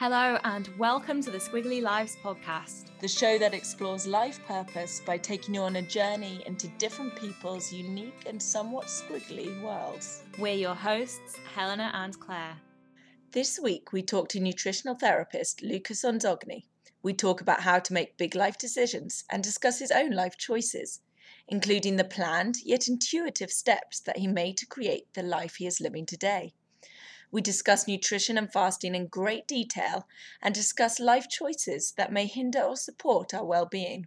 Hello, and welcome to the Squiggly Lives podcast, the show that explores life purpose by taking you on a journey into different people's unique and somewhat squiggly worlds. We're your hosts, Helena and Claire. This week, we talk to nutritional therapist Lucas Sonzogni. We talk about how to make big life decisions and discuss his own life choices, including the planned yet intuitive steps that he made to create the life he is living today. We discuss nutrition and fasting in great detail and discuss life choices that may hinder or support our well being.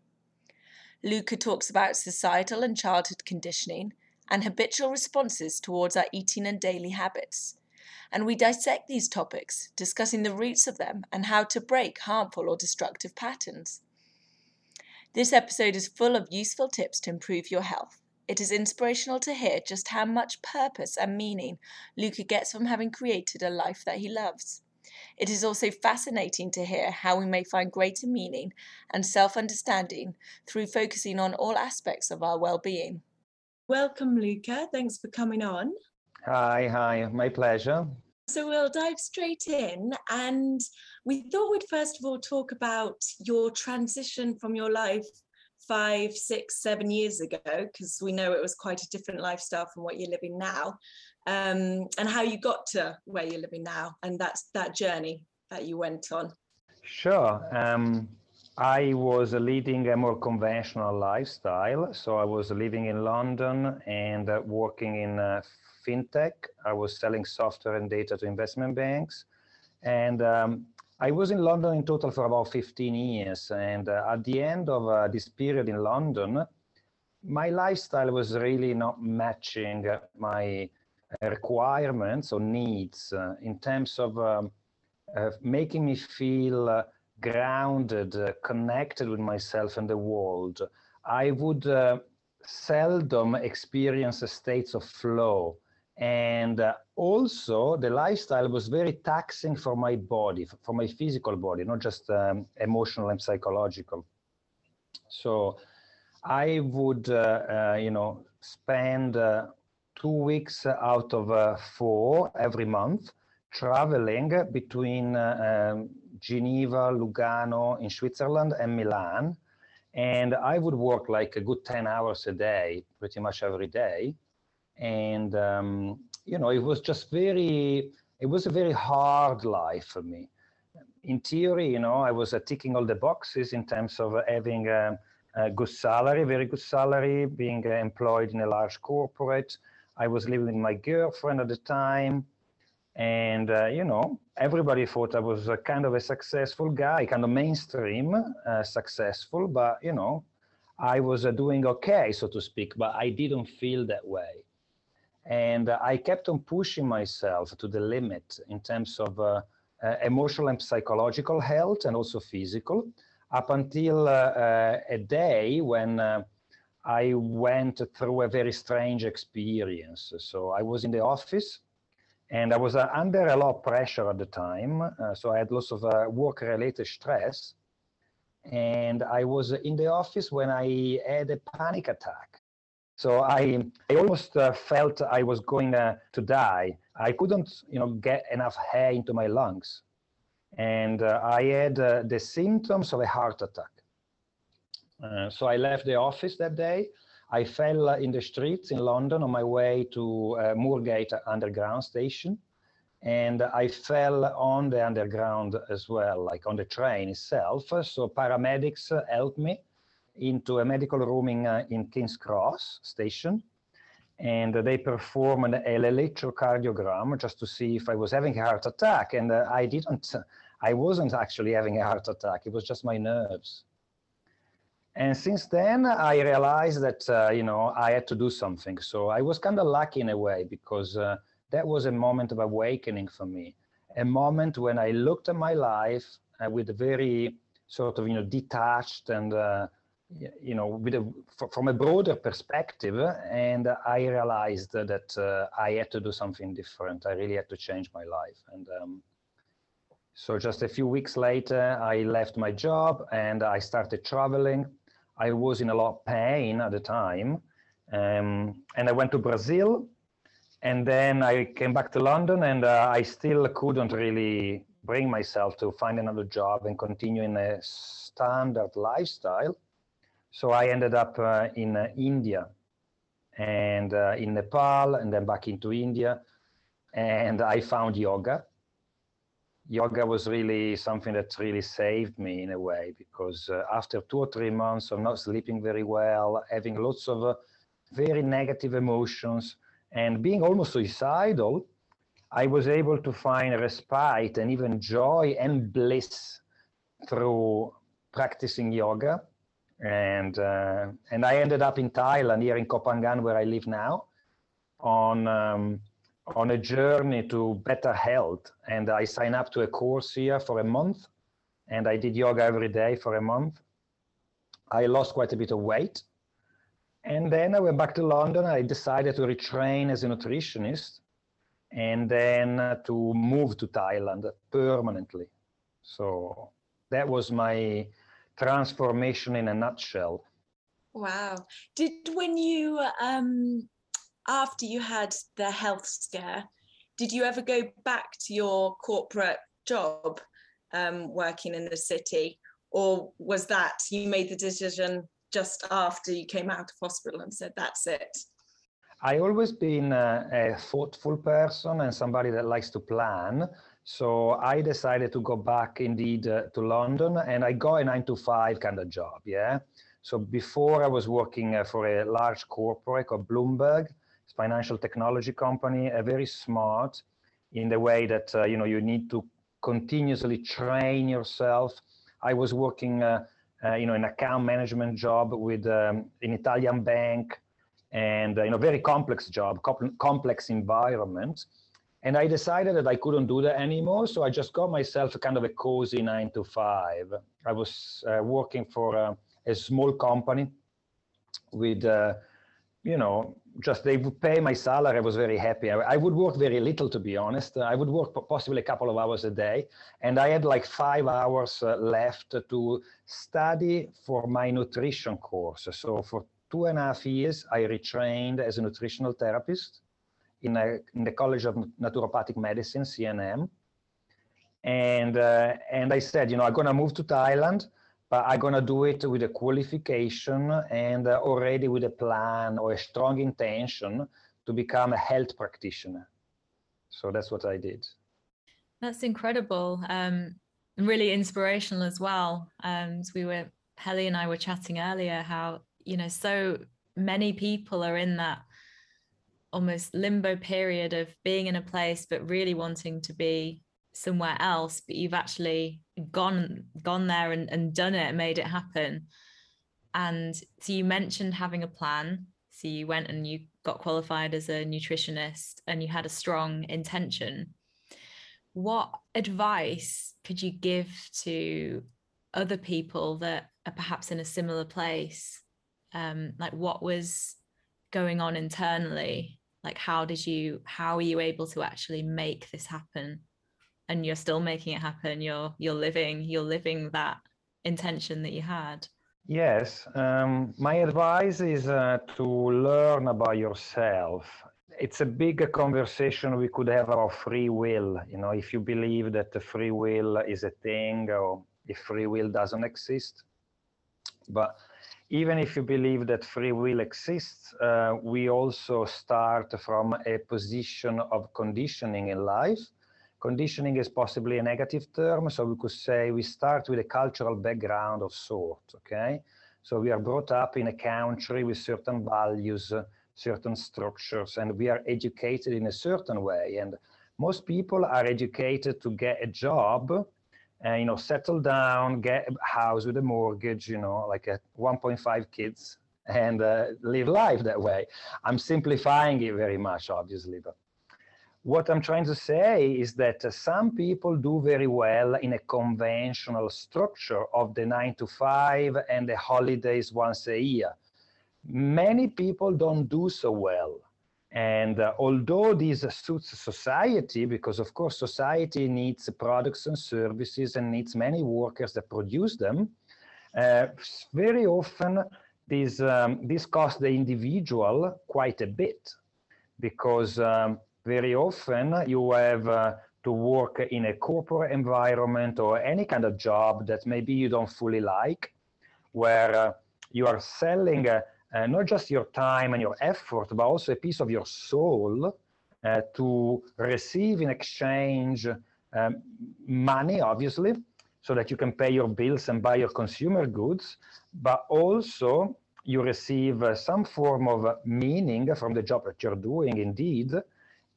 Luca talks about societal and childhood conditioning and habitual responses towards our eating and daily habits. And we dissect these topics, discussing the roots of them and how to break harmful or destructive patterns. This episode is full of useful tips to improve your health. It is inspirational to hear just how much purpose and meaning Luca gets from having created a life that he loves. It is also fascinating to hear how we may find greater meaning and self understanding through focusing on all aspects of our well being. Welcome, Luca. Thanks for coming on. Hi, hi. My pleasure. So we'll dive straight in. And we thought we'd first of all talk about your transition from your life five, six, seven years ago, because we know it was quite a different lifestyle from what you're living now, um, and how you got to where you're living now, and that's that journey that you went on. Sure. Um, I was leading a more conventional lifestyle. So I was living in London and uh, working in uh, fintech. I was selling software and data to investment banks. And um, I was in London in total for about 15 years. And uh, at the end of uh, this period in London, my lifestyle was really not matching my uh, requirements or needs uh, in terms of um, uh, making me feel uh, grounded, connected with myself and the world. I would seldom experience states of flow and uh, also the lifestyle was very taxing for my body for my physical body not just um, emotional and psychological. So i would uh, uh, you know spend uh, two weeks out of uh, four every month traveling between uh, um, geneva lugano in switzerland and milan. And i would work like a good 10 hours a day pretty much every day and um, you know it was just very it was a very hard life for me. In theory you know i was uh, ticking all the boxes in terms of having a, a good salary very good salary being uh, employed in a large corporate. I was living with my girlfriend at the time. And uh, you know everybody thought i was a kind of a successful guy kind of mainstream uh, successful. But you know i was uh, doing okay so to speak but i didn't feel that way and I kept on pushing myself to the limit in terms of uh, uh, emotional and psychological health and also physical up until uh, uh a day when uh, I went through a very strange experience. So I was in the office and I was uh, under a lot of pressure at the time. so I had lots of work related stress. And I was in the office when I had a panic attack. So I, I almost uh, felt I was going uh, to die. I couldn't, you know, get enough air into my lungs, and uh, I had uh, the symptoms of a heart attack. Uh, so I left the office that day. I fell uh, in the streets in London on my way to Moorgate Underground Station, and I fell on the underground as well, like on the train itself. So paramedics helped me into a medical room in, uh, in King's Cross station and they performed an, electrocardiogram just to see if I was having a heart attack. And uh, I didn't, I wasn't actually having a heart attack. It was just my nerves. And since then, I realized that, uh, you know, I had to do something. So I was kind of lucky in a way because uh, that was a moment of awakening for me. A moment when I looked at my life uh, with a very sort of, you know, detached and uh, you know, with a, from a broader perspective, and I realized that uh, I had to do something different. I really had to change my life, and um, so just a few weeks later, I left my job and I started traveling. I was in a lot of pain at the time, um, and I went to Brazil, and then I came back to London, and uh, I still couldn't really bring myself to find another job and continue in a standard lifestyle. So I ended up uh, in uh, India and uh, in Nepal and then back into India. And I found yoga. Yoga was really something that really saved me in a way because uh, after two or three months of not sleeping very well, having lots of uh, very negative emotions, and being almost suicidal, I was able to find respite and even joy and bliss through practicing yoga. And, uh, and I ended up in Thailand, here in Koh Phangan, where I live now, on, um, on a journey to better health. And I signed up to a course here for a month, and I did yoga every day for a month. I lost quite a bit of weight. And then I went back to London. I decided to retrain as a nutritionist and then uh, to move to Thailand permanently. So that was my transformation in a nutshell. Wow. Did when you, um, after you had the health scare, did you ever go back to your corporate job um, working in the city? Or was that you made the decision just after you came out of hospital and said, that's it? I always been a, a, thoughtful person and somebody that likes to plan. So I decided to go back indeed uh, to London and I got a nine to five kind of job. Yeah. So before I was working uh, for a large corporate called Bloomberg, financial technology company, a very smart in the way that, uh, you know, you need to continuously train yourself. I was working, uh, uh, you know, an account management job with um, an Italian bank and uh, you know very complex job, complex environment. And I decided that I couldn't do that anymore, so I just got myself a kind of a cozy nine to five. I was uh, working for a, a, small company with, uh, you know, just they would pay my salary. I was very happy. I, I, would work very little, to be honest. I would work possibly a couple of hours a day, and I had like five hours uh, left to study for my nutrition course. So for two and a half years, I retrained as a nutritional therapist in, a, in the College of Naturopathic Medicine, CNM. And, uh, and I said, you know, I'm going to move to Thailand, but I'm going to do it with a qualification and uh, already with a plan or a strong intention to become a health practitioner. So that's what I did. That's incredible. Um, really inspirational as well. Um, we were, Helly and I were chatting earlier how you know so many people are in that almost limbo period of being in a place but really wanting to be somewhere else but you've actually gone gone there and, and done it made it happen. And so you mentioned having a plan. So you went and you got qualified as a nutritionist and you had a strong intention. What advice could you give to other people that are perhaps in a similar place? Um, like what was going on internally like how did you how are you able to actually make this happen? And you're still making it happen you're you're living you're living that intention that you had. Yes um, my advice is uh, to learn about yourself. It's a big conversation we could have about free will you know if you believe that the free will is a thing or if free will doesn't exist. But even if you believe that free will exists, uh, we also start from a position of conditioning in life. Conditioning is possibly a negative term, so we could say we start with a cultural background of sort, okay? So we are brought up in a country with certain values, uh, certain structures, and we are educated in a certain way. And most people are educated to get a job and you know settle down get a house with a mortgage you know like a 1.5 kids and uh, live life that way. I'm simplifying it very much obviously but what i'm trying to say is that uh, some people do very well in a conventional structure of the 9 to 5 and the holidays once a year. Many people don't do so well and uh, although this suits society, because of course society needs products and services and needs many workers that produce them, uh, very often this, um, this costs the individual quite a bit. Because um, very often you have uh, to work in a corporate environment or any kind of job that maybe you don't fully like, where uh, you are selling uh, not just your time and your effort, but also a piece of your soul uh, to receive in exchange um, money, obviously, so that you can pay your bills and buy your consumer goods, but also you receive uh, some form of meaning from the job that you're doing, indeed,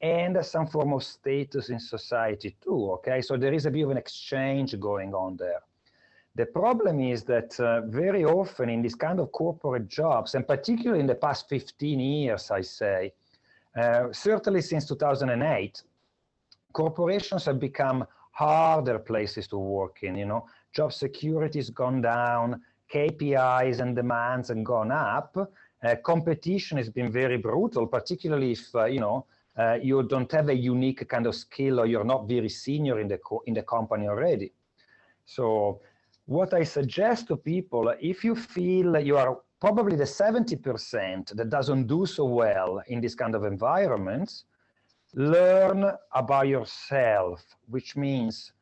and some form of status in society too, okay? So there is a bit of an exchange going on there. The problem is that uh, very often in these kind of corporate jobs, and particularly in the past 15 years, I say, uh, certainly since 2008, corporations have become harder places to work in, you know, job security has gone down, KPIs and demands have gone up, uh, competition has been very brutal, particularly if, uh, you know, uh, you don't have a unique kind of skill or you're not very senior in the, in the company already. So what I suggest to people, if you feel you are probably the 70% that doesn't do so well in this kind of environments, learn about yourself, which means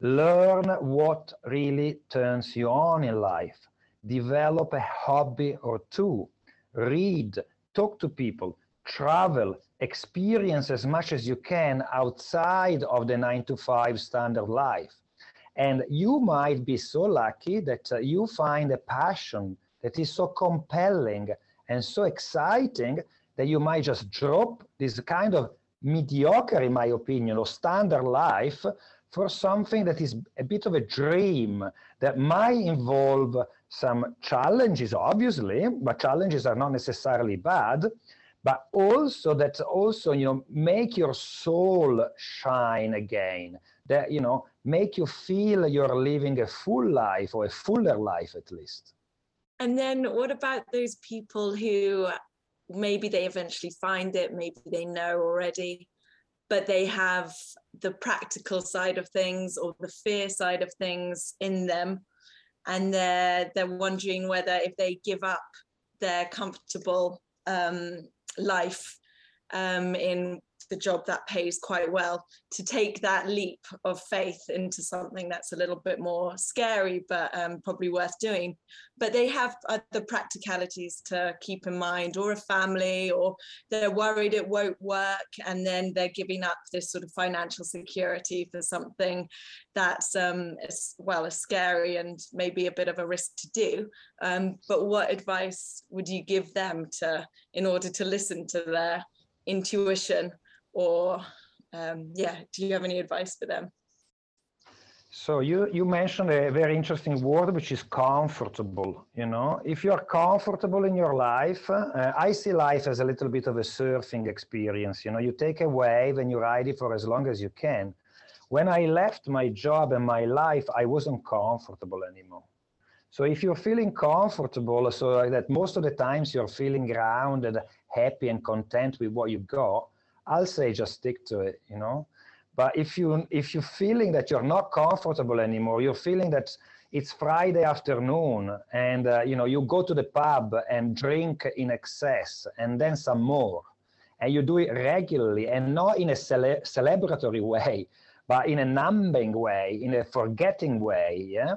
learn what really turns you on in life. Develop a hobby or two. Read, talk to people, travel, experience as much as you can outside of the nine to five standard life. And you might be so lucky that uh, you find a passion that is so compelling and so exciting that you might just drop this kind of mediocre, in my opinion, or standard life for something that is a bit of a dream that might involve some challenges, obviously, but challenges are not necessarily bad, but also that also, you know, make your soul shine again, that, you know, make you feel you're living a full life or a fuller life at least. And then what about those people who maybe they eventually find it, maybe they know already, but they have the practical side of things or the fear side of things in them. And they're, they're wondering whether if they give up their comfortable um, life um, in the job that pays quite well to take that leap of faith into something that's a little bit more scary but um, probably worth doing. But they have other practicalities to keep in mind or a family or they're worried it won't work and then they're giving up this sort of financial security for something that's um, as well as scary and maybe a bit of a risk to do. Um, but what advice would you give them to in order to listen to their intuition or um, yeah, do you have any advice for them? So you, you mentioned a very interesting word, which is comfortable. You know, if you are comfortable in your life, uh, I see life as a little bit of a surfing experience. You know, you take a wave and you ride it for as long as you can. When I left my job and my life, I wasn't comfortable anymore. So if you're feeling comfortable, so that most of the times you're feeling grounded, happy and content with what you got, I'll say just stick to it, you know. But if you if you're feeling that you're not comfortable anymore, you're feeling that it's Friday afternoon, and uh, you know you go to the pub and drink in excess, and then some more, and you do it regularly, and not in a cele celebratory way, but in a numbing way, in a forgetting way, yeah.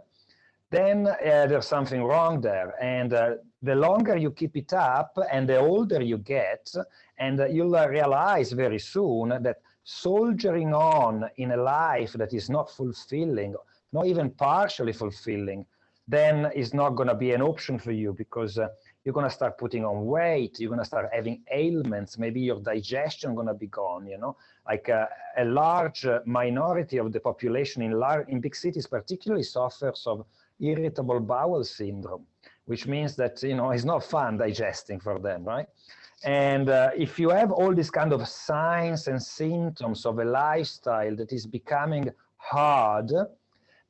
Then uh, there's something wrong there, and uh, the longer you keep it up, and the older you get, and you'll realize very soon that soldiering on in a life that is not fulfilling, not even partially fulfilling, then is not going to be an option for you because uh, you're going to start putting on weight you're going to start having ailments maybe your digestion going to be gone you know? Like uh, a large minority of the population in large in big cities particularly suffers of irritable bowel syndrome which means that you know it's not fun digesting for them right and uh, if you have all these kind of signs and symptoms of a lifestyle that is becoming hard,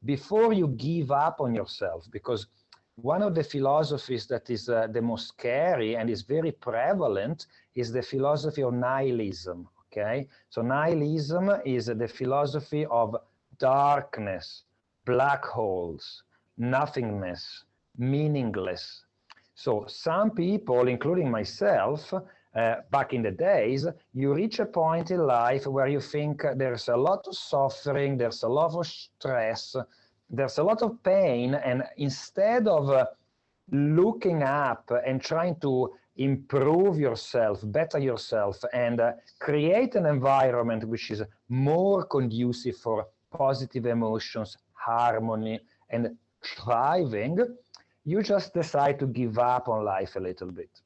before you give up on yourself, because one of the philosophies that is uh, the most scary and is very prevalent is the philosophy of nihilism. Okay, so nihilism is the philosophy of darkness, black holes, nothingness, meaningless, so some people, including myself, uh, back in the days, you reach a point in life where you think there's a lot of suffering, there's a lot of stress, there's a lot of pain, and instead of uh, looking up and trying to improve yourself, better yourself, and uh, create an environment which is more conducive for positive emotions, harmony, and thriving, you just decide to give up on life a little bit.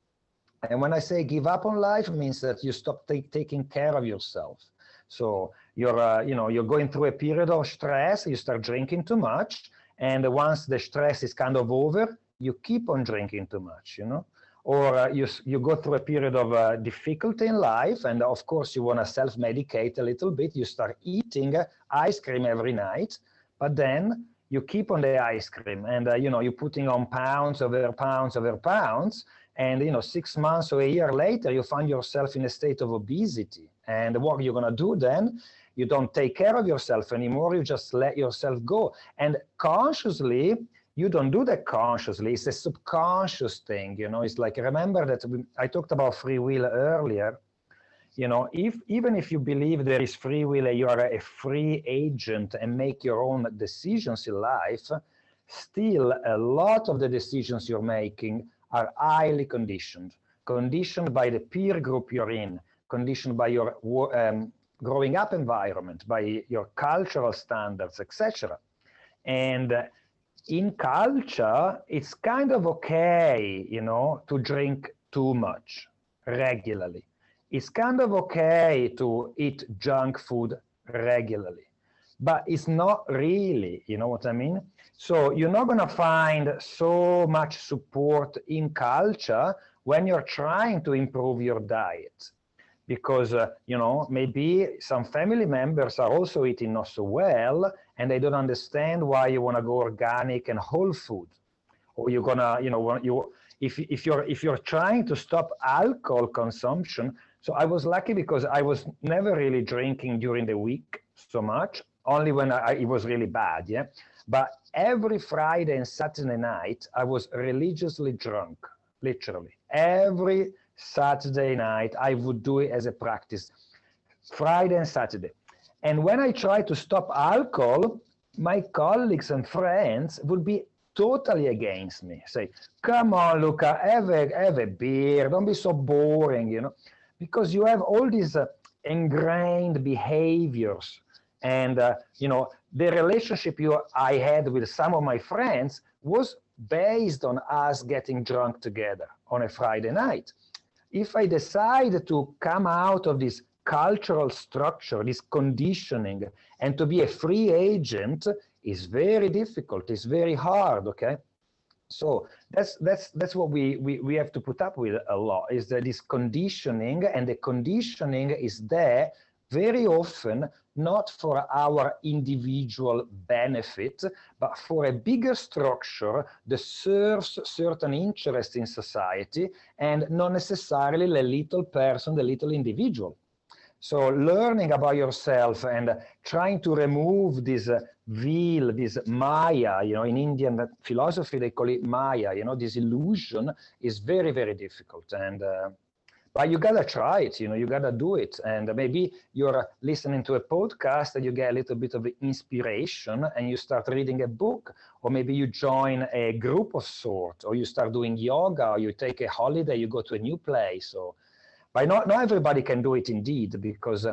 And when I say give up on life, means that you stop taking care of yourself. So you're, uh, you know, you're going through a period of stress, you start drinking too much, and once the stress is kind of over, you keep on drinking too much, you know? Or uh, you, you go through a period of uh, difficulty in life, and of course you want to self-medicate a little bit, you start eating uh, ice cream every night, but then you keep on the ice cream and uh, you know you're putting on pounds over pounds over pounds and you know six months or a year later you find yourself in a state of obesity. And what you're going to do then you don't take care of yourself anymore you just let yourself go. And consciously you don't do that consciously it's a subconscious thing you know it's like remember that we, i talked about free will earlier you know if even if you believe there is free will you are a free agent and make your own decisions in life still a lot of the decisions you're making are highly conditioned. Conditioned by the peer group you're in conditioned by your um, growing up environment by your cultural standards etc and uh, in culture it's kind of okay you know to drink too much regularly it's kind of okay to eat junk food regularly, but it's not really, you know what I mean? So you're not going to find so much support in culture when you're trying to improve your diet. Because, uh, you know, maybe some family members are also eating not so well and they don't understand why you want to go organic and whole food. Or you're to, you know, you, if, if, you're, if you're trying to stop alcohol consumption, so I was lucky because I was never really drinking during the week so much, only when I, it was really bad, yeah. But every Friday and Saturday night, I was religiously drunk, literally. Every Saturday night, I would do it as a practice, Friday and Saturday. And when I tried to stop alcohol, my colleagues and friends would be totally against me. Say, come on, Luca, have a, have a beer, don't be so boring, you know because you have all these uh, ingrained behaviors and uh, you know the relationship you i had with some of my friends was based on us getting drunk together on a friday night. If i decide to come out of this cultural structure this conditioning and to be a free agent is very difficult it's very hard okay so that's that's that's what we, we we have to put up with a lot is that this conditioning and the conditioning is there very often not for our individual benefit but for a bigger structure that serves certain interests in society and not necessarily the little person the little individual. So learning about yourself and trying to remove this uh, veil, this Maya, you know, in Indian philosophy, they call it Maya, you know, this illusion is very, very difficult. And, uh, but you gotta try it, you know, you gotta do it. And maybe you're listening to a podcast and you get a little bit of inspiration and you start reading a book, or maybe you join a group of sort, or you start doing yoga, or you take a holiday, you go to a new place, or but not, not everybody can do it indeed, because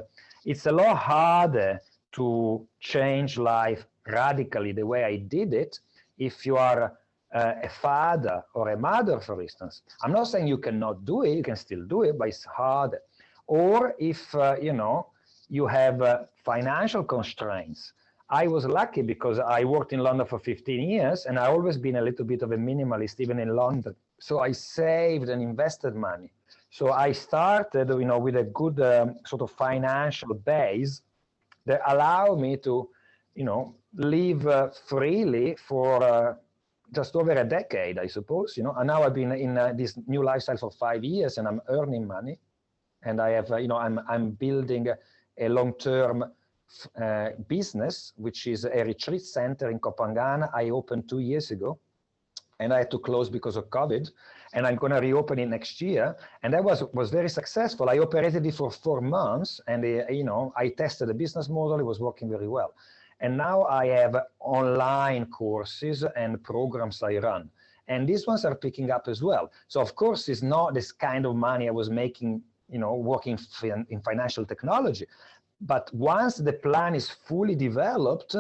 it's a lot harder to change life radically the way I did it if you are uh, a father or a mother, for instance. I'm not saying you cannot do it, you can still do it, but it's harder. Or if, uh, you know, you have uh, financial constraints. I was lucky because I worked in London for 15 years and I always been a little bit of a minimalist, even in London. So I saved and invested money. So I started, you know, with a good um, sort of financial base that allow me to, you know, live uh, freely for uh, just over a decade, I suppose, you know. And now I've been in uh, this new lifestyle for five years, and I'm earning money, and I have, uh, you know, I'm I'm building a long-term uh, business, which is a retreat center in Koh Phangan. I opened two years ago and I had to close because of COVID. And I'm going to reopen it next year. And that was was very successful. I operated it for four months, and uh, you know I tested the business model. It was working very well. And now I have online courses and programs I run. And these ones are picking up as well. So of course, it's not this kind of money I was making, you know, working in financial technology. But once the plan is fully developed,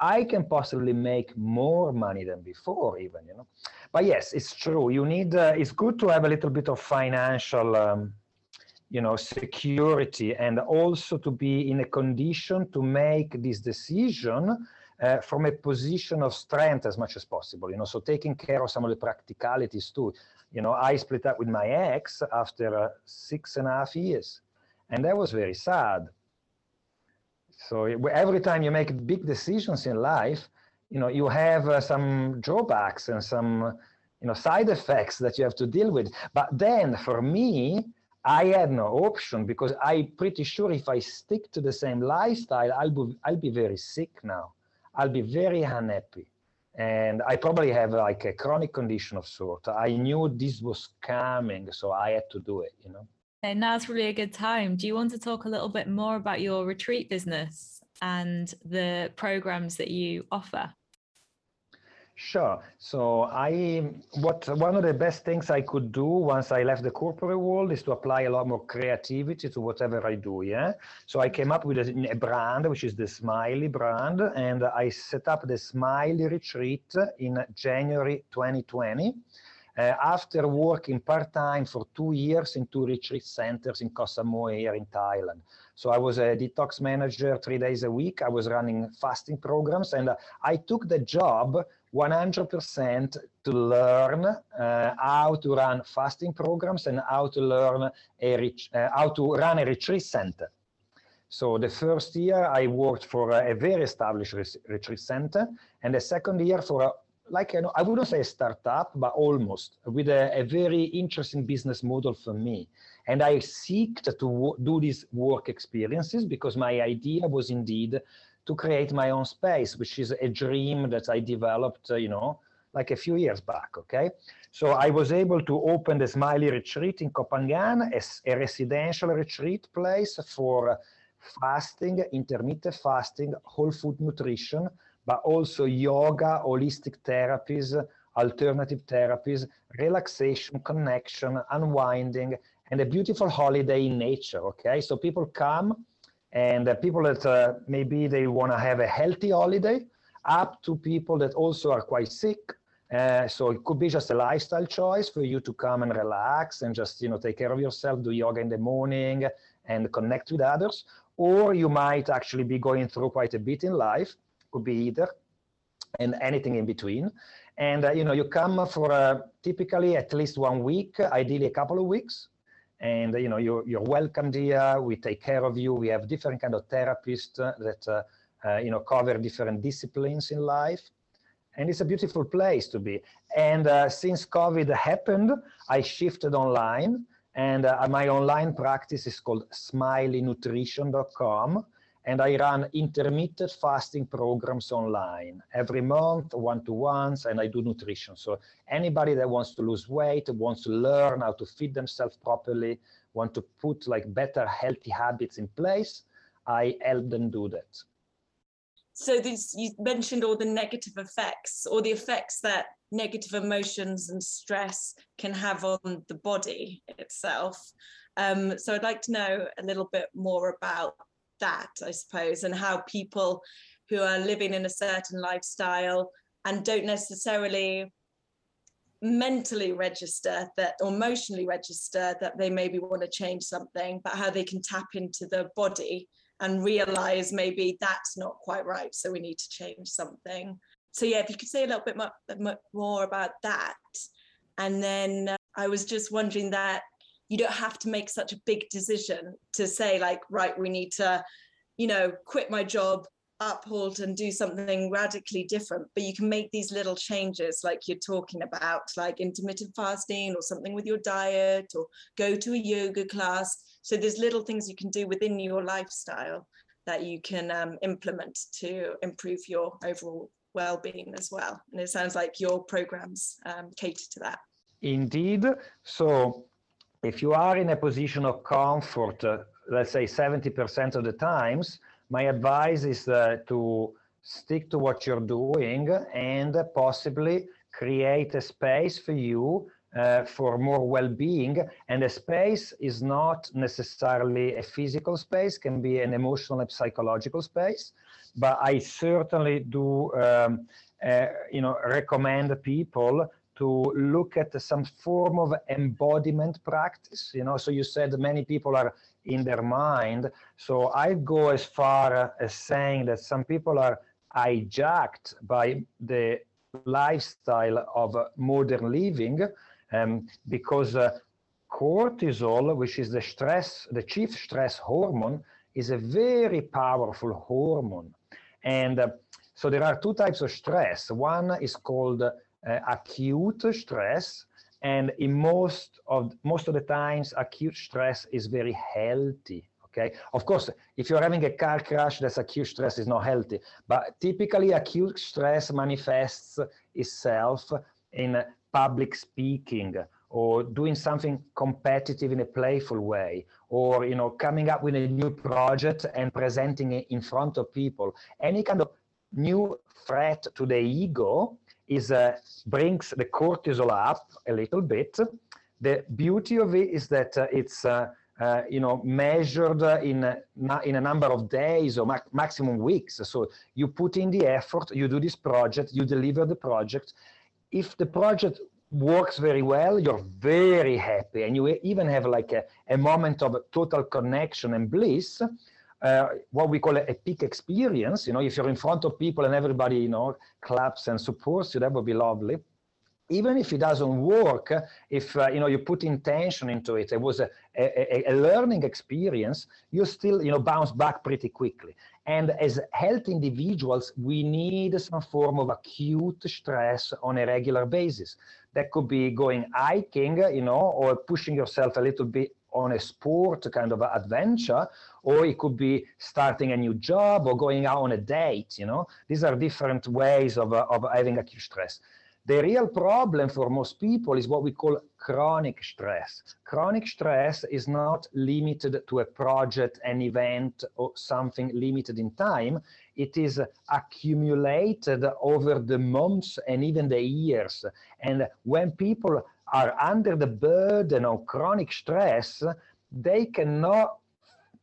I can possibly make more money than before even, you know. But yes, it's true. You need, uh, it's good to have a little bit of financial, um, you know, security and also to be in a condition to make this decision uh, from a position of strength as much as possible, you know, so taking care of some of the practicalities too. You know, I split up with my ex after uh, six and a half years, and that was very sad. So every time you make big decisions in life, you know, you have uh, some drawbacks and some, you know, side effects that you have to deal with. But then for me, I had no option because I'm pretty sure if I stick to the same lifestyle, I'll be, I'll be very sick now. I'll be very unhappy. And I probably have like a chronic condition of sort. I knew this was coming, so I had to do it, you know. And now's really a good time. Do you want to talk a little bit more about your retreat business and the programs that you offer? Sure. So I, what one of the best things I could do once I left the corporate world is to apply a lot more creativity to whatever I do. Yeah. So I came up with a, a brand, which is the Smiley brand, and I set up the Smiley Retreat in January 2020. Uh, after working part-time for two years in two retreat centers in Koh Samui here in Thailand. So I was a detox manager three days a week. I was running fasting programs and uh, I took the job 100% to learn uh, how to run fasting programs and how to learn a uh, how to run a retreat center. So the first year I worked for a, very established retreat center, and the second year for like you know, I wouldn't say a startup, but almost with a, a very interesting business model for me. And I seeked to do these work experiences because my idea was indeed to create my own space, which is a dream that I developed, uh, you know, like a few years back, okay? So I was able to open the Smiley Retreat in Koh as a residential retreat place for fasting, intermittent fasting, whole food nutrition, but also yoga, holistic therapies, alternative therapies, relaxation, connection, unwinding, and a beautiful holiday in nature, okay? So people come and uh, people that uh, maybe they want to have a healthy holiday up to people that also are quite sick uh, so it could be just a lifestyle choice for you to come and relax and just you know take care of yourself do yoga in the morning and connect with others or you might actually be going through quite a bit in life could be either and anything in between. And uh, you know you come for uh, typically at least one week ideally a couple of weeks. And you know you're, you're welcomed here. We take care of you. We have different kind of therapists that uh, uh, you know cover different disciplines in life. And it's a beautiful place to be. And uh, since covid happened i shifted online. And uh, my online practice is called smileynutrition.com and I run intermittent fasting programs online every month, one-to-ones, and I do nutrition. So anybody that wants to lose weight, wants to learn how to feed themselves properly, want to put like better healthy habits in place, I help them do that. So this, you mentioned all the negative effects or the effects that negative emotions and stress can have on the body itself. Um, so I'd like to know a little bit more about that, I suppose, and how people who are living in a certain lifestyle and don't necessarily mentally register that or emotionally register that they maybe want to change something, but how they can tap into the body and realize maybe that's not quite right. So we need to change something. So, yeah, if you could say a little bit more about that. And then uh, I was just wondering that you don't have to make such a big decision to say like right we need to you know quit my job uphold and do something radically different but you can make these little changes like you're talking about like intermittent fasting or something with your diet or go to a yoga class so there's little things you can do within your lifestyle that you can um, implement to improve your overall well-being as well. And it sounds like your programs um, cater to that. Indeed. So if you are in a position of comfort, uh, let's say 70% of the times, my advice is uh, to stick to what you're doing and possibly create a space for you uh, for more well-being. And a space is not necessarily a physical space can be an emotional and psychological space. But i certainly do um, uh, you know recommend people to look at some form of embodiment practice you know so you said many people are in their mind so i go as far as saying that some people are hijacked by the lifestyle of modern living um, because uh, cortisol, which is the stress, the chief stress hormone, is a very powerful hormone. And uh, so there are two types of stress. One is called Uh, acute stress, and in most of most of the times, acute stress is very healthy. Okay, of course, if you're having a car crash, that's acute stress is not healthy. But typically, acute stress manifests itself in public speaking or doing something competitive in a playful way or you know coming up with a new project and presenting it in front of people any kind of new threat to the ego is uh, brings the cortisol up a little bit the beauty of it is that uh, it's uh, uh, you know, measured in a, in a number of days or ma maximum weeks. So you put in the effort, you do this project, you deliver the project, if the project works very well, you're very happy, and you even have like a, a moment of total connection and bliss. Uh, what we call a, a, peak experience. You know, if you're in front of people and everybody, you know, claps and supports you, that would be lovely. Even if it doesn't work, if uh, you know you put intention into it, it was a, a, a learning experience. You still, you know, bounce back pretty quickly. And as health individuals, we need some form of acute stress on a regular basis. That could be going hiking, you know, or pushing yourself a little bit on a sport kind of adventure, or it could be starting a new job or going out on a date, you know. These are different ways of, uh, of having acute stress. The real problem for most people is what we call chronic stress. Chronic stress is not limited to a project, an event, or something limited in time. It is accumulated over the months and even the years. And when people are under the burden of chronic stress, they cannot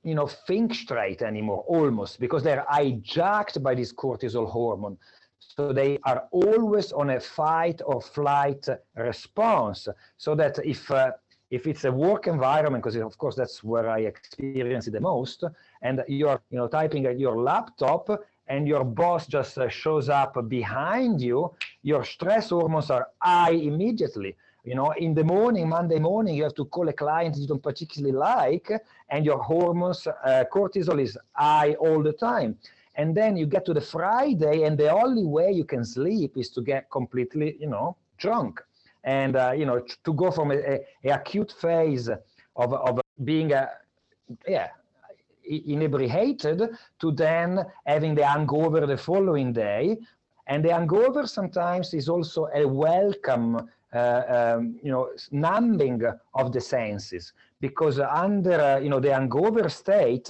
you know, think straight anymore, almost, because they're hijacked by this cortisol hormone. So they are always on a fight or flight response. So that if uh, if it's a work environment, because of course that's where I experience it the most, and you're you know typing at your laptop and your boss just uh, shows up behind you, your stress hormones are high immediately. You know, in the morning, Monday morning, you have to call a client you don't particularly like, and your hormones, uh, cortisol is high all the time and then you get to the Friday, and the only way you can sleep is to get completely, you know, drunk, and uh, you know, to go from a, a, a, acute phase of of being a, yeah, inebriated to then having the hangover the following day, and the hangover sometimes is also a welcome. Uh, um, you know, numbing of the senses, because under, uh, you know, the hangover state,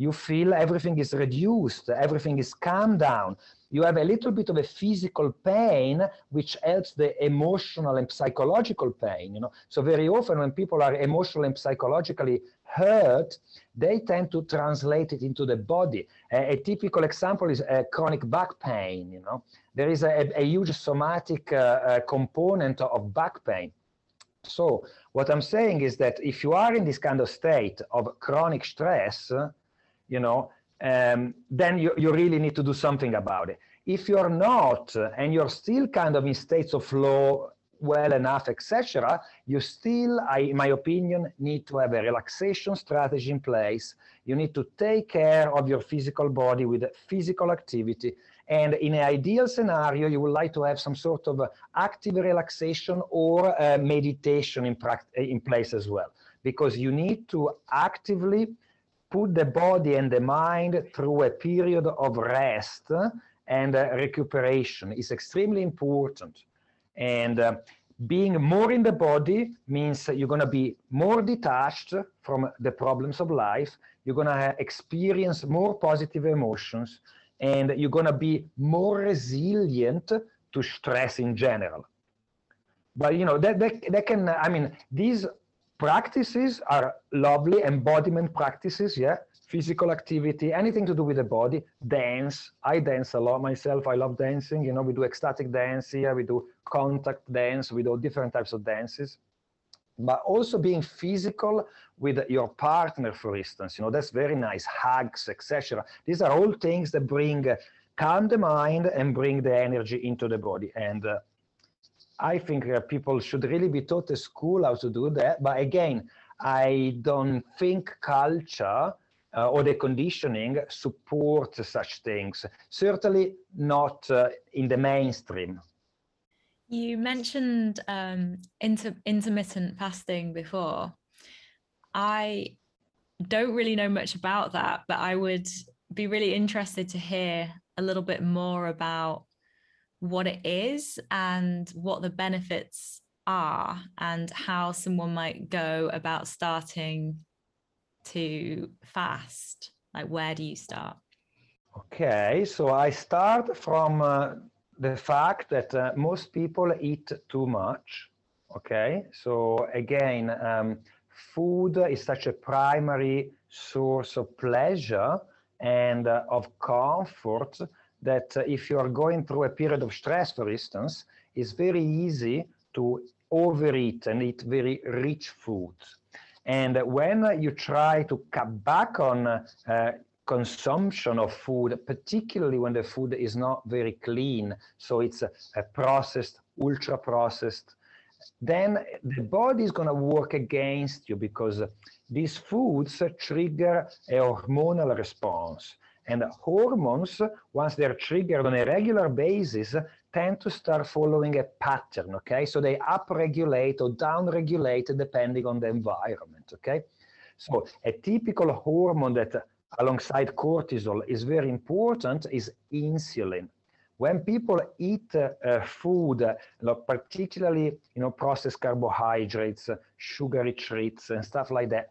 you feel everything is reduced, everything is calmed down. You have a little bit of a physical pain, which helps the emotional and psychological pain. You know, so very often when people are emotionally and psychologically hurt, they tend to translate it into the body. A, a typical example is a chronic back pain. You know, there is a, a huge somatic uh, uh, component of back pain. So what I'm saying is that if you are in this kind of state of chronic stress, you know, um, then you, you really need to do something about it. If you're not, and you're still kind of in states of flow, well enough, etc., you still, I, in my opinion, need to have a relaxation strategy in place. You need to take care of your physical body with physical activity. And in an ideal scenario, you would like to have some sort of active relaxation or uh, meditation in, in place as well, because you need to actively put the body and the mind through a period of rest and uh, recuperation is extremely important. And uh, being more in the body means you're going to be more detached from the problems of life. You're going to experience more positive emotions and you're going to be more resilient to stress in general. But you know that, that, that can, I mean, these practices are lovely embodiment practices, yeah, physical activity, anything to do with the body, dance. I dance a lot myself. I love dancing. You know, we do ecstatic dance here, we do contact dance, we do different types of dances. But also being physical with your partner, for instance, you know, that's very nice. Hugs, etc. These are all things that bring calm the mind and bring the energy into the body. And uh, I think uh, people should really be taught at school how to do that. But again, I don't think culture uh, or the conditioning support such things. Certainly not uh, in the mainstream. You mentioned um, inter intermittent fasting before. I don't really know much about that, but I would be really interested to hear a little bit more about what it is and what the benefits are and how someone might go about starting to fast? Like, where do you start? Okay, so I start from uh, the fact that uh, most people eat too much. Okay, so again, um, food is such a primary source of pleasure and uh, of comfort that uh, if you are going through a period of stress, for instance, it's very easy to overeat and eat very rich food. And when you try to cut back on uh, consumption of food, particularly when the food is not very clean, so it's a, a processed, ultra processed, then the body is going to work against you because these foods trigger a hormonal response. And hormones, once they're triggered on a regular basis, tend to start following a pattern, okay? So they upregulate or downregulate depending on the environment, okay? So a typical hormone that alongside cortisol is very important is insulin. When people eat uh, food, uh, particularly you know processed carbohydrates, sugary treats, and stuff like that,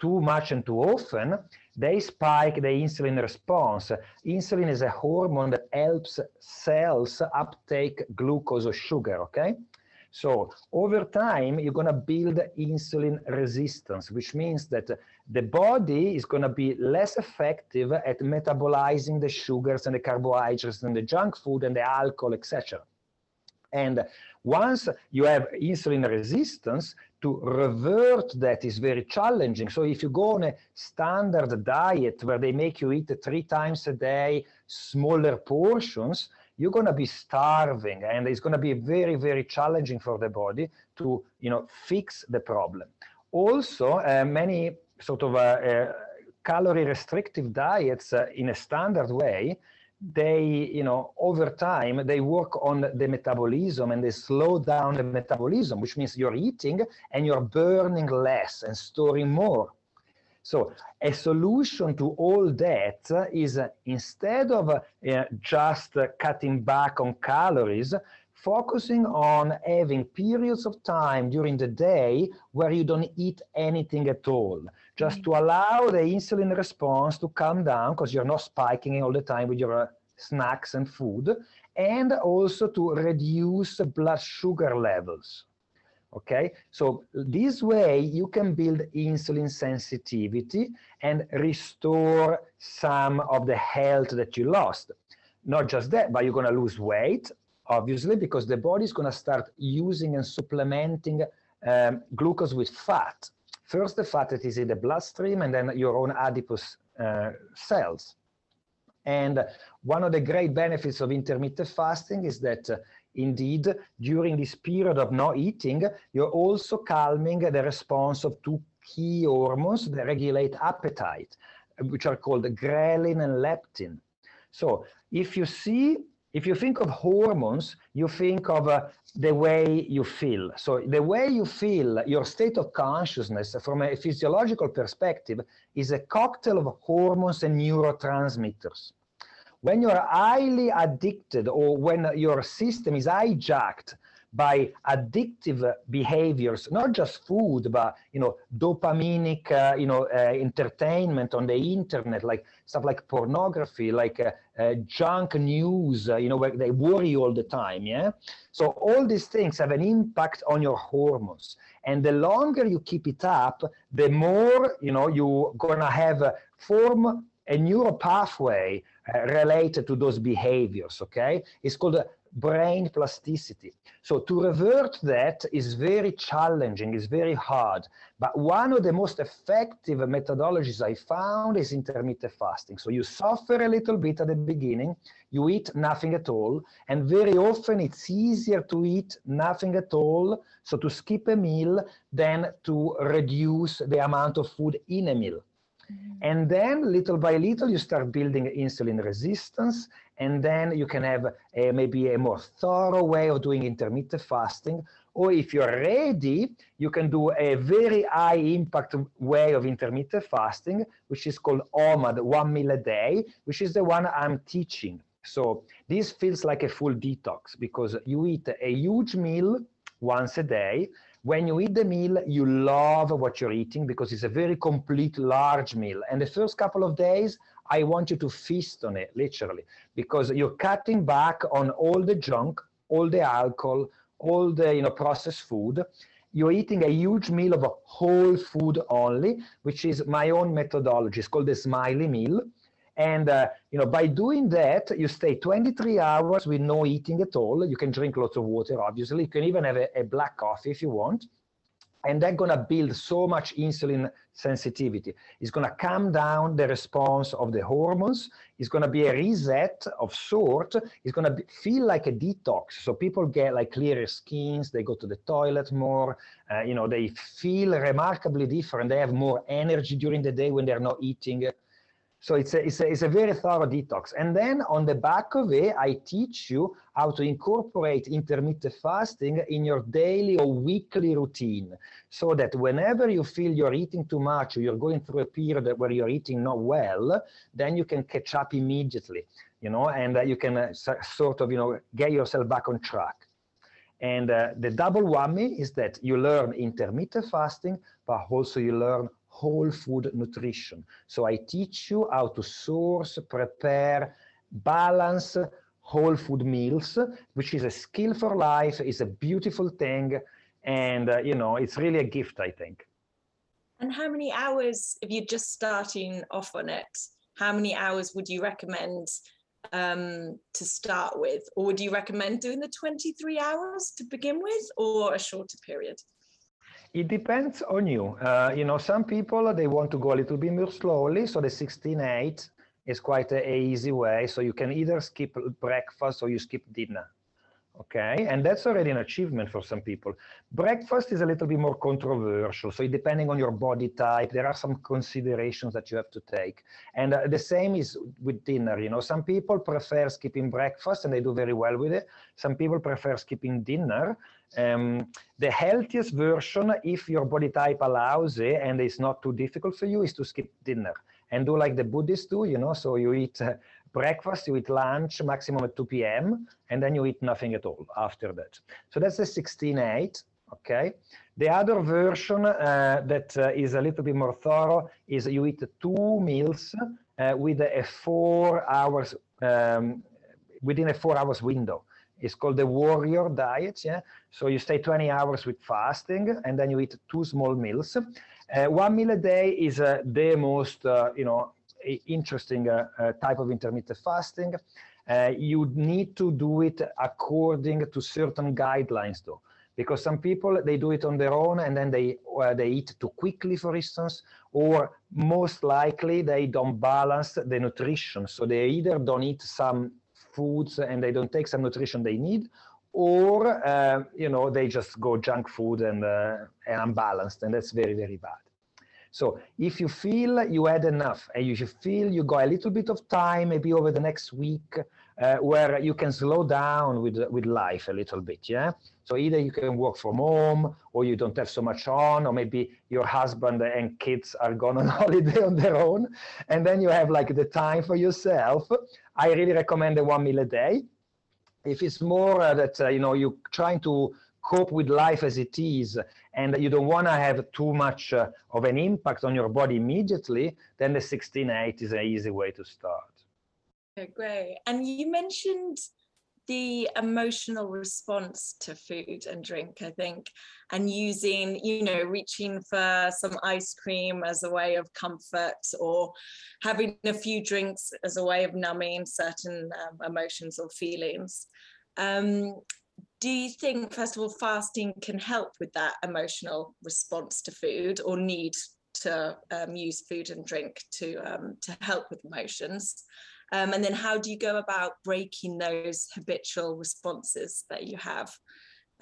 too much and too often, they spike the insulin response. Insulin is a hormone that helps cells uptake glucose or sugar, okay? So over time, you're going to build insulin resistance, which means that the body is going to be less effective at metabolizing the sugars and the carbohydrates and the junk food and the alcohol, etc. And once you have insulin resistance, to revert that is very challenging. So if you go on a standard diet where they make you eat three times a day, smaller portions, you're going to be starving and it's going to be very, very challenging for the body to, you know, fix the problem. Also, uh, many sort of uh, uh, calorie restrictive diets uh, in a standard way they, you know, over time, they work on the metabolism and they slow down the metabolism, which means you're eating and you're burning less and storing more. So a solution to all that is uh, instead of uh, just uh, cutting back on calories, focusing on having periods of time during the day where you don't eat anything at all just to allow the insulin response to calm down because you're not spiking all the time with your uh, snacks and food, and also to reduce blood sugar levels. Okay, so this way you can build insulin sensitivity and restore some of the health that you lost. Not just that, but you're going to lose weight, obviously, because the body is going to start using and supplementing um, glucose with fat First, the fat that is in the bloodstream, and then your own adipose uh, cells. And one of the great benefits of intermittent fasting is that uh, indeed, during this period of not eating, you're also calming the response of two key hormones that regulate appetite, which are called ghrelin and leptin. So if you see if you think of hormones, you think of uh, the way you feel. So the way you feel, your state of consciousness from a physiological perspective is a cocktail of hormones and neurotransmitters. when you're highly addicted or when your system is hijacked by addictive behaviors, not just food, but you know, dopaminic, uh, you know, uh, entertainment on the internet, like stuff like pornography, like uh, uh junk news, uh, you know, where they worry all the time. Yeah. So all these things have an impact on your hormones, and the longer you keep it up, the more you know you're gonna have form a neural pathway uh, related to those behaviors. Okay, it's called brain plasticity. So to revert that is very challenging, is very hard. But one of the most effective methodologies I found is intermittent fasting. So you suffer a little bit at the beginning, you eat nothing at all, and very often it's easier to eat nothing at all, so to skip a meal, than to reduce the amount of food in a meal. Mm-hmm. And then little by little, you start building insulin resistance. And then you can have a, maybe a more thorough way of doing intermittent fasting. Or if you're ready, you can do a very high impact way of intermittent fasting, which is called OMAD, one meal a day, which is the one I'm teaching. So this feels like a full detox because you eat a huge meal once a day when you eat the meal, you love what you're eating because it's a very complete, large meal. And the first couple of days, I want you to feast on it, literally, because you're cutting back on all the junk, all the alcohol, all the you know processed food. You're eating a huge meal of whole food only, which is my own methodology. It's called the smiley meal. And uh, you know, by doing that, you stay 23 hours with no eating at all. You can drink lots of water, obviously. You can even have a, a black coffee if you want. And they're going to build so much insulin sensitivity. It's going to calm down the response of the hormones. It's going to be a reset of sort. It's going to feel like a detox. So people get like clearer skins. They go to the toilet more. Uh, you know, they feel remarkably different. They have more energy during the day when they're not eating. So it's a, it's, a, it's a very thorough detox. And then on the back of it, I teach you how to incorporate intermittent fasting in your daily or weekly routine so that whenever you feel you're eating too much or you're going through a period where you're eating not well, then you can catch up immediately, you know, and uh, you can uh, sort of, you know, get yourself back on track. And uh, the double whammy is that you learn intermittent fasting, but also you learn whole food nutrition. So I teach you how to source, prepare, balance whole food meals, which is a skill for life, is a beautiful thing. And, uh, you know, it's really a gift, I think. And how many hours, if you're just starting off on it, how many hours would you recommend um, to start with? Or would you recommend doing the 23 hours to begin with or a shorter period? It depends on you. Uh, you know, some people, they want to go a little bit more slowly. So the 16-8 is quite a, a easy way. So you can either skip breakfast or you skip dinner okay? And that's already an achievement for some people. Breakfast is a little bit more controversial so depending on your body type there are some considerations that you have to take. And uh, the same is with dinner you know? Some people prefer skipping breakfast and they do very well with it. Some people prefer skipping dinner. Um, the healthiest version if your body type allows it and it's not too difficult for you is to skip dinner. And do like the buddhists do you know? So you eat uh, breakfast, you eat lunch maximum at 2 p.m., and then you eat nothing at all after that. So that's the 16-8, okay? The other version uh, that uh, is a little bit more thorough is you eat two meals uh, with a four hours, um, within a four hours window. It's called the warrior diet, yeah? So you stay 20 hours with fasting, and then you eat two small meals. Uh, one meal a day is uh, the most, uh, you know, interesting uh, uh, type of intermittent fasting. Uh, you need to do it according to certain guidelines though because some people they do it on their own and then they uh, they eat too quickly for instance or most likely they don't balance the nutrition so they either don't eat some foods and they don't take some nutrition they need or uh, you know they just go junk food and, uh, and unbalanced and that's very very bad so if you feel you had enough and you feel you got a little bit of time, maybe over the next week, uh, where you can slow down with with life a little bit yeah? So either you can work from home or you don't have so much on or maybe your husband and kids are gone on holiday on their own and then you have like the time for yourself. I really recommend the one meal a day. If it's more uh, that uh, you know you're trying to cope with life as it is and you don't want to have too much uh, of an impact on your body immediately then the 16-8 is an easy way to start. Okay, great. And you mentioned the emotional response to food and drink i think and using you know reaching for some ice cream as a way of comfort or having a few drinks as a way of numbing certain um, emotions or feelings. Um, do you think first of all fasting can help with that emotional response to food or need to um, use food and drink to um, to help with emotions? Um, and then how do you go about breaking those habitual responses that you have?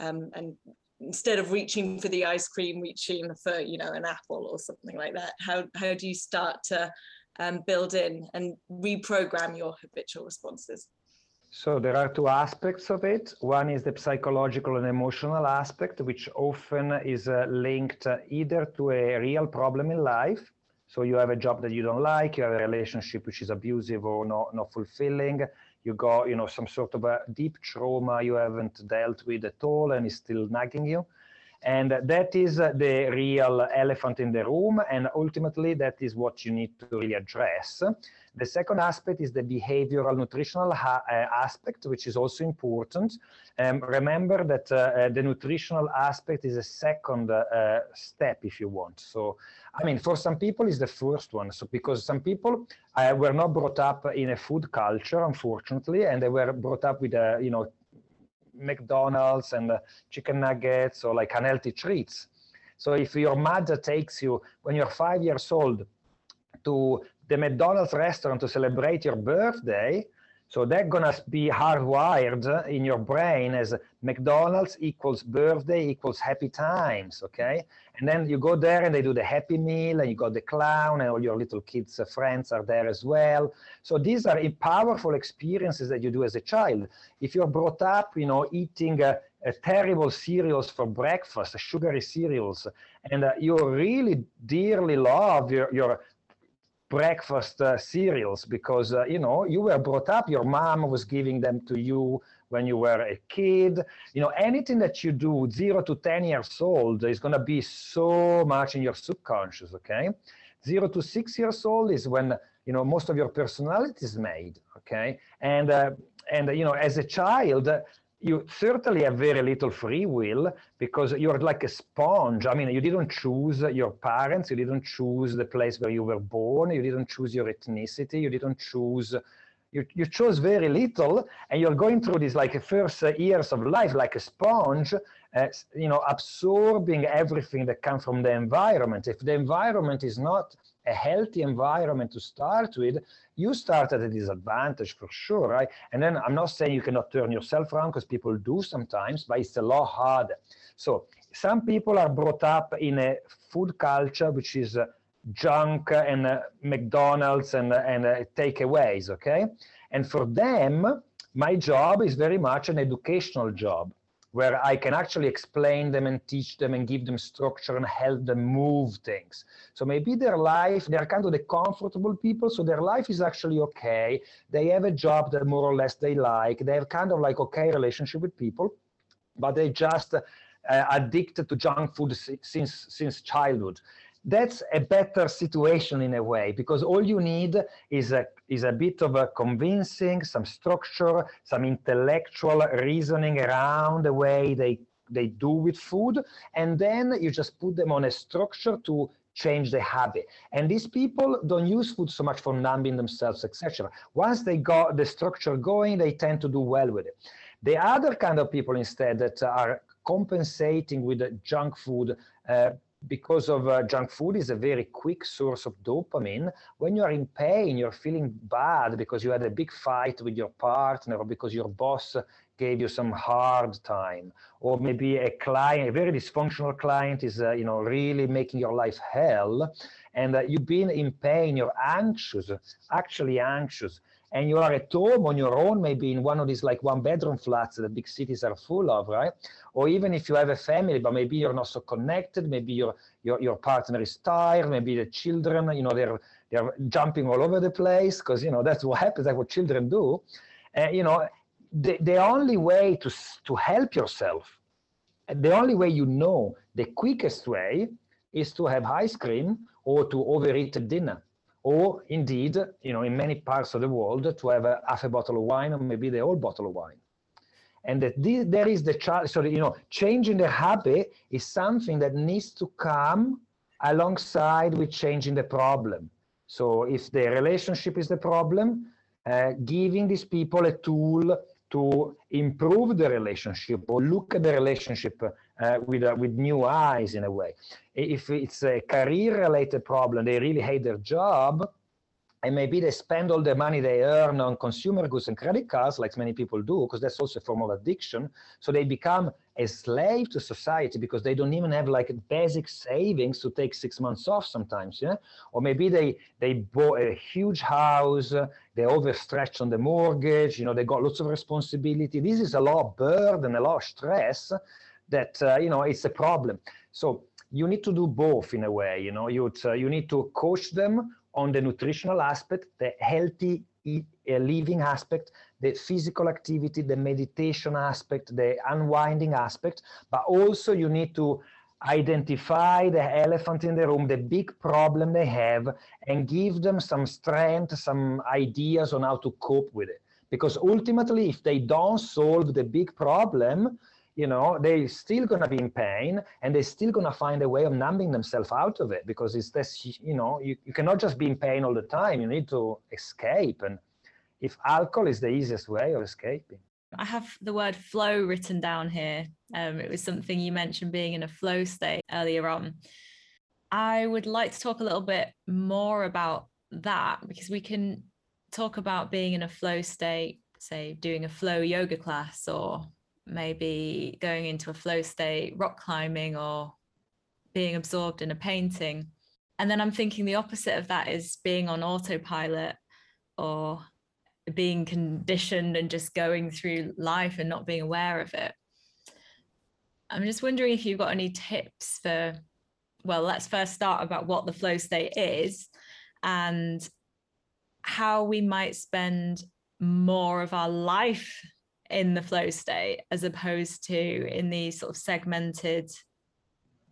Um, and instead of reaching for the ice cream reaching for you know an apple or something like that how how do you start to um, build in and reprogram your habitual responses so there are two aspects of it. One is the psychological and emotional aspect, which often is uh, linked uh, either to a real problem in life. So you have a job that you don't like, you have a relationship which is abusive or not, not fulfilling. You got, you know, some sort of a deep trauma you haven't dealt with at all and is still nagging you. And that is the real elephant in the room. And ultimately, that is what you need to really address. The second aspect is the behavioral nutritional uh, aspect, which is also important. Um, remember that uh, uh, the nutritional aspect is a second uh, step, if you want. So, I mean, for some people, is the first one. So, because some people uh, were not brought up in a food culture, unfortunately, and they were brought up with a, you know, McDonald's and chicken nuggets or like unhealthy treats. So if your mother takes you when you're five years old to the McDonald's restaurant to celebrate your birthday, so they're gonna be hardwired in your brain as McDonald's equals birthday equals happy times, okay? And then you go there and they do the happy meal and you got the clown and all your little kids' friends are there as well. So these are powerful experiences that you do as a child. If you're brought up, you know, eating uh, terrible cereals for breakfast, sugary cereals, and uh, you really dearly love your, your breakfast uh, cereals because uh, you know you were brought up your mom was giving them to you when you were a kid. You know anything that you do 0 to 10 years old is going to be so much in your subconscious okay? 0 to 6 years old is when you know most of your personality is made okay? And uh, and you know as a child you certainly have very little free will because you're like a sponge. I mean, you didn't choose your parents, you didn't choose the place where you were born, you didn't choose your ethnicity, you didn't choose. You, you chose very little, and you're going through these like first years of life like a sponge, uh, you know, absorbing everything that comes from the environment. If the environment is not a healthy environment to start with, you start at a disadvantage for sure, right? And then I'm not saying you cannot turn yourself around because people do sometimes, but it's a lot harder. So some people are brought up in a food culture which is uh, junk and uh, McDonald's and, uh, and uh, takeaways, okay? And for them, my job is very much an educational job where I can actually explain them and teach them and give them structure and help them move things. So maybe their life, they're kind of the comfortable people, so their life is actually okay. They have a job that more or less they like. They have kind of like okay relationship with people, but they just uh, addicted to junk food since since childhood that's a better situation in a way because all you need is a is a bit of a convincing some structure some intellectual reasoning around the way they they do with food and then you just put them on a structure to change the habit. And these people don't use food so much for numbing themselves etc once they got the structure going they tend to do well with it. The other kind of people instead that are compensating with junk food uh, because of uh, junk food is a very quick source of dopamine. When you are in pain, you're feeling bad because you had a big fight with your partner or because your boss gave you some hard time. Or maybe a client a very dysfunctional client is uh, you know really making your life hell. And uh, you've been in pain you're anxious actually anxious and you are at home on your own, maybe in one of these like one bedroom flats that big cities are full of, right? Or even if you have a family, but maybe you're not so connected, maybe your your your partner is tired, maybe the children, you know, they're they're jumping all over the place because you know that's what happens, that's what children do. Uh, you know, the, the only way to to help yourself, the only way you know, the quickest way is to have ice cream or to overeat at dinner or indeed, you know, in many parts of the world, to have a half a bottle of wine or maybe the whole bottle of wine. And that this, there is the challenge. So, you know, changing the habit is something that needs to come alongside with changing the problem. So, if the relationship is the problem, uh, giving these people a tool to improve the relationship or look at the relationship uh, with, uh, with new eyes in a way. If it's a career related problem, they really hate their job, and maybe they spend all the money they earn on consumer goods and credit cards, like many people do, because that's also a form of addiction. So they become a slave to society because they don't even have like basic savings to take six months off sometimes, yeah. Or maybe they they bought a huge house, they overstretched on the mortgage, you know, they got lots of responsibility. This is a lot of burden, a lot of stress that uh, you know it's a problem. So you need to do both in a way. You know, you uh, you need to coach them on the nutritional aspect, the healthy eat, uh, living aspect, the physical activity, the meditation aspect, the unwinding aspect, but also you need to identify the elephant in the room, the big problem they have, and give them some strength, some ideas on how to cope with it. Because ultimately, if they don't solve the big problem, you know, they're still going to be in pain and they're still going to find a way of numbing themselves out of it because it's this, you know, you, you cannot just be in pain all the time. You need to escape. And if alcohol is the easiest way of escaping. I have the word flow written down here. Um, it was something you mentioned being in a flow state earlier on. I would like to talk a little bit more about that because we can talk about being in a flow state, say doing a flow yoga class or maybe going into a flow state, rock climbing, or being absorbed in a painting. And then I'm thinking the opposite of that is being on autopilot or being conditioned and just going through life and not being aware of it. I'm just wondering if you've got any tips for, well, let's first start about what the flow state is and how we might spend more of our life in the flow state as opposed to in these sort of segmented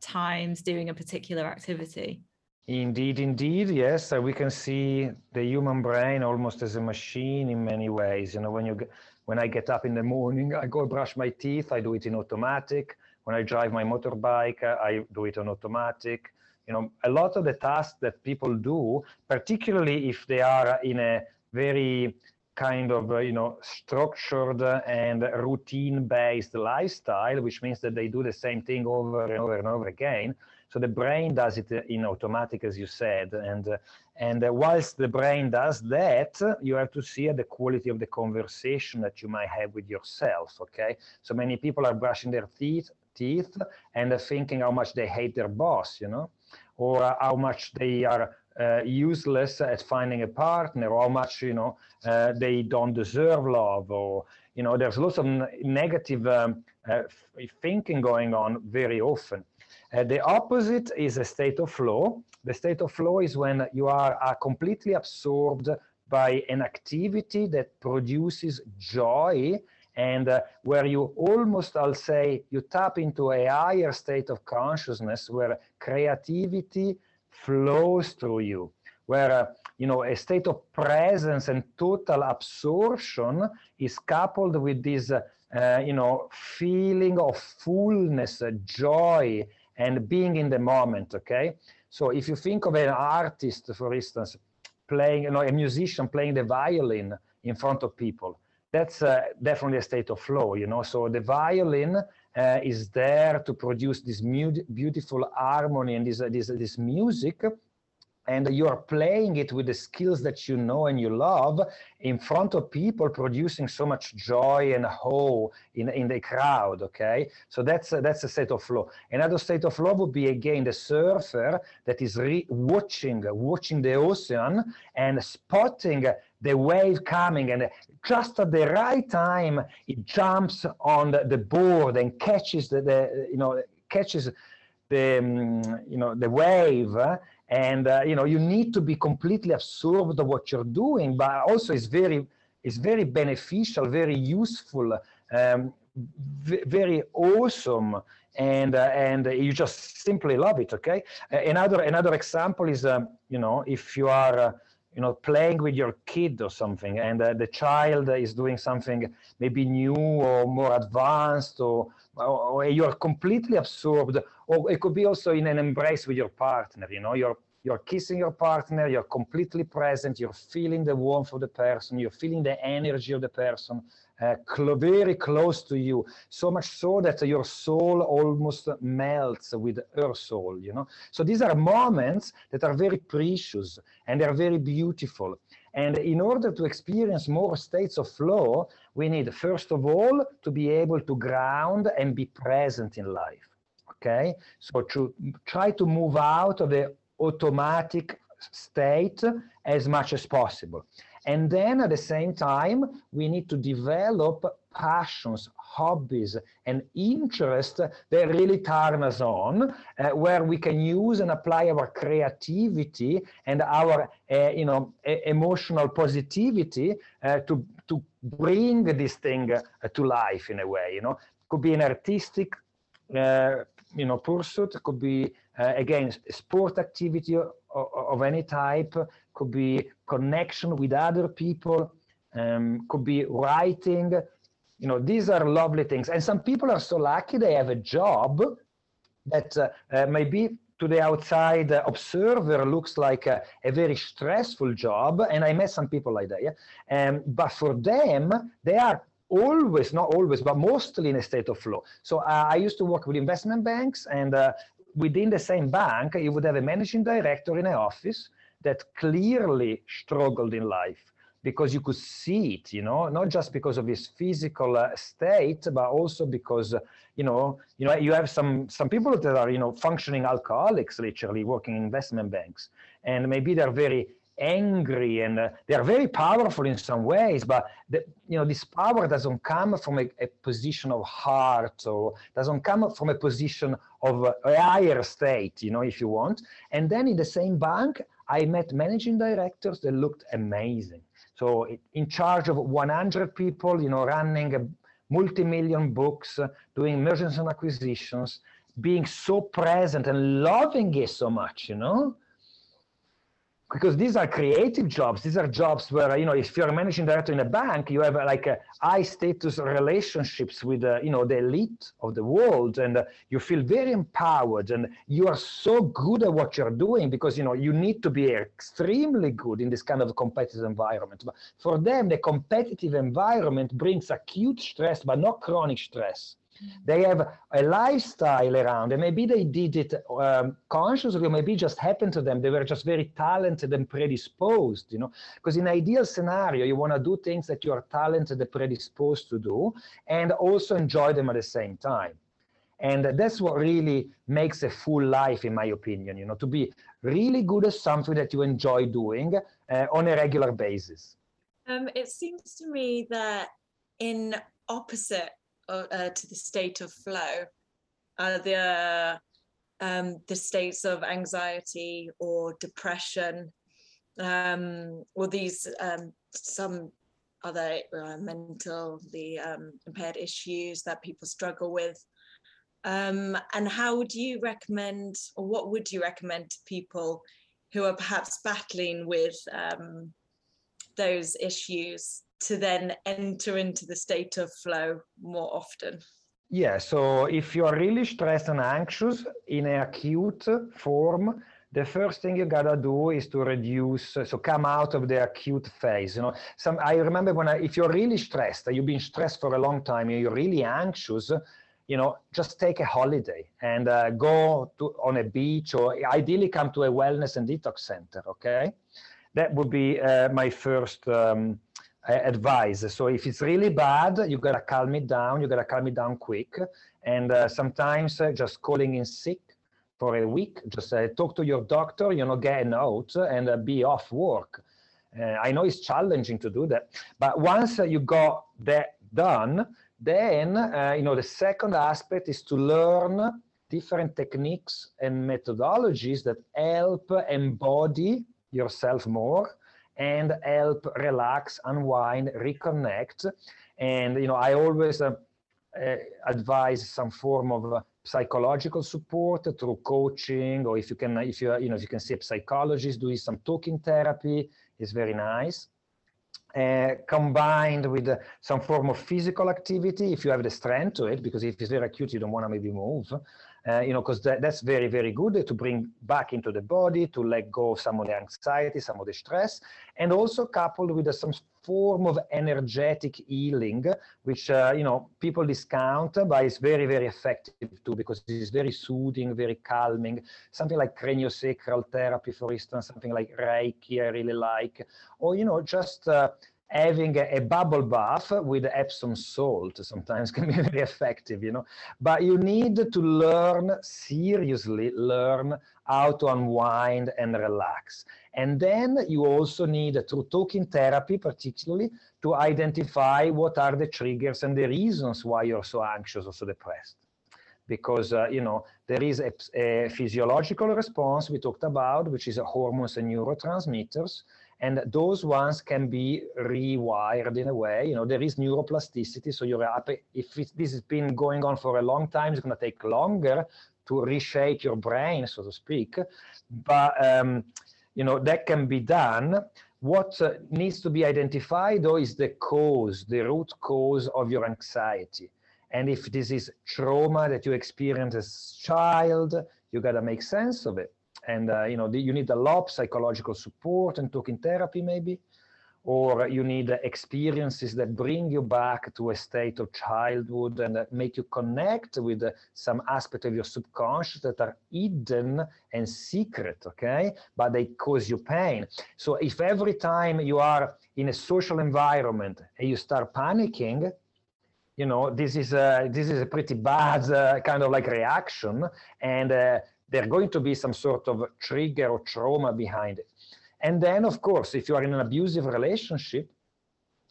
times doing a particular activity. Indeed, indeed, yes. So we can see the human brain almost as a machine in many ways. You know, when you when I get up in the morning, I go brush my teeth. I do it in automatic. When I drive my motorbike, uh, I do it on automatic. You know, a lot of the tasks that people do, particularly if they are in a very kind of uh, you know structured and routine based lifestyle which means that they do the same thing over and over and over again. So the brain does it in automatic as you said. And uh, and uh, whilst the brain does that you have to see the quality of the conversation that you might have with yourself okay? So many people are brushing their teeth teeth and thinking how much they hate their boss you know? Or how much they are uh, useless at finding a partner or how much you know uh, they don't deserve love or you know there's lots of negative um, uh, thinking going on very often. Uh, the opposite is a state of flow. The state of flow is when you are, are completely absorbed by an activity that produces joy and uh, where you almost i'll say you tap into a higher state of consciousness where creativity flows through you, where uh, you know a state of presence and total absorption is coupled with this uh, uh, you know feeling of fullness, uh, joy, and being in the moment. Okay, so if you think of an artist, for instance, playing, you know, a musician playing the violin in front of people, that's uh, definitely a state of flow. You know, so the violin uh, is there to produce this beautiful harmony and this, uh, this, this music and you are playing it with the skills that you know and you love in front of people producing so much joy and hope in, in the crowd okay? So that's a, that's a state of flow. Another state of flow would be again the surfer that is watching watching the ocean and spotting the wave coming and just at the right time it jumps on the, the board and catches the, the you know catches the um, you know the wave and uh, you know you need to be completely absorbed of what you're doing but also it's very it's very beneficial very useful um, very awesome and uh, and you just simply love it okay? Another another example is um, you know if you are uh, you know playing with your kid or something and uh, the child is doing something maybe new or more advanced or, or, or you're completely absorbed or it could be also in an embrace with your partner you know you're you're kissing your partner you're completely present you're feeling the warmth of the person you're feeling the energy of the person uh, cl very close to you, so much so that your soul almost melts with her soul, you know. So these are moments that are very precious and they're very beautiful. And in order to experience more states of flow, we need, first of all, to be able to ground and be present in life. Okay? So to try to move out of the automatic state as much as possible. And then at the same time, we need to develop passions, hobbies, and interests that really turn us on, uh, where we can use and apply our creativity and our, uh, you know, emotional positivity uh, to to bring this thing uh, to life in a way. You know, could be an artistic, uh, you know, pursuit. Could be uh, again sport activity of, of any type could be connection with other people, um, could be writing. You know, these are lovely things. And some people are so lucky they have a job that uh, uh, maybe to the outside observer looks like a, a, very stressful job. And I met some people like that. Yeah? Um, but for them, they are always, not always, but mostly in a state of flow. So uh, I used to work with investment banks and uh, within the same bank, you would have a managing director in an office that clearly struggled in life because you could see it, you know, not just because of his physical uh, state, but also because, uh, you know, you know, you have some some people that are, you know, functioning alcoholics, literally working in investment banks, and maybe they're very angry and uh, they are very powerful in some ways but the, you know this power doesn't come from a, a, position of heart or doesn't come from a position of a, a higher state you know if you want. And then in the same bank I met managing directors that looked amazing. So in charge of 100 people, you know, running multi-million books, doing mergers and acquisitions, being so present and loving it so much, you know, because these are creative jobs. These are jobs where, you know, if you're a managing director in a bank, you have like a high status relationships with, uh, you know, the elite of the world. And uh, you feel very empowered and you are so good at what you're doing because, you know, you need to be extremely good in this kind of competitive environment. But for them, the competitive environment brings acute stress, but not chronic stress. They have a lifestyle around, and maybe they did it um, consciously, or maybe just happened to them. They were just very talented and predisposed, you know. Because in ideal scenario, you want to do things that you are talented and predisposed to do, and also enjoy them at the same time. And that's what really makes a full life, in my opinion, you know, to be really good at something that you enjoy doing uh, on a regular basis. Um, it seems to me that in opposite uh, to the state of flow, uh, the um, the states of anxiety or depression, um, or these um, some other uh, mentally um, impaired issues that people struggle with. Um, and how would you recommend, or what would you recommend to people who are perhaps battling with um, those issues to then enter into the state of flow more often? Yeah, so if you are really stressed and anxious in an acute form, the first thing you gotta do is to reduce, so come out of the acute phase. You know, some I remember when I, if you're really stressed, you've been stressed for a long time, you're really anxious, you know, just take a holiday and uh, go to on a beach or ideally come to a wellness and detox center. Okay, that would be uh, my first. Um, advice. So if it's really bad, you gotta calm it down. You gotta calm it down quick. And uh, sometimes uh, just calling in sick for a week, just uh, talk to your doctor, you know, get a note and uh, be off work. Uh, I know it's challenging to do that, but once uh, you got that done, then uh, you know the second aspect is to learn different techniques and methodologies that help embody yourself more and help relax, unwind, reconnect. And you know, I always uh, uh, advise some form of uh, psychological support through coaching, or if you can, if you you know, if you can see a psychologist doing some talking therapy, is very nice. Uh, combined with uh, some form of physical activity, if you have the strength to it, because if it's very acute, you don't want to maybe move uh, you know, because that, that's very, very good to bring back into the body, to let go of some of the anxiety, some of the stress, and also coupled with uh, some form of energetic healing, which, uh, you know, people discount, but it's very, very effective too, because it is very soothing, very calming. Something like craniosacral therapy, for instance, something like Reiki, I really like, or, you know, just uh, having a, a, bubble bath with Epsom salt sometimes can be very effective, you know. But you need to learn, seriously learn how to unwind and relax. And then you also need, through talking therapy particularly, to identify what are the triggers and the reasons why you're so anxious or so depressed. Because, uh, you know, there is a, a physiological response we talked about, which is hormones and neurotransmitters, and those ones can be rewired in a way. You know, there is neuroplasticity, so. If it, this has been going on for a long time, it's going to take longer to reshape your brain, so to speak. But um, you know that can be done. What uh, needs to be identified, though, is the cause, the root cause of your anxiety. And if this is trauma that you experienced as a child, you got to make sense of it and uh, you know you need a lot of psychological support and talking therapy maybe or you need experiences that bring you back to a state of childhood and make you connect with some aspect of your subconscious that are hidden and secret okay? But they cause you pain. So if every time you are in a social environment and you start panicking you know this is a this is a pretty bad uh, kind of like reaction. And uh, there's going to be some sort of trigger or trauma behind it. And then, of course, if you are in an abusive relationship,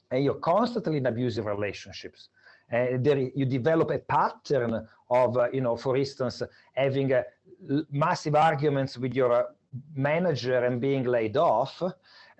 and you're constantly in abusive relationships, uh, there, you develop a pattern of, uh, you know, for instance, having uh, massive arguments with your uh, manager and being laid off,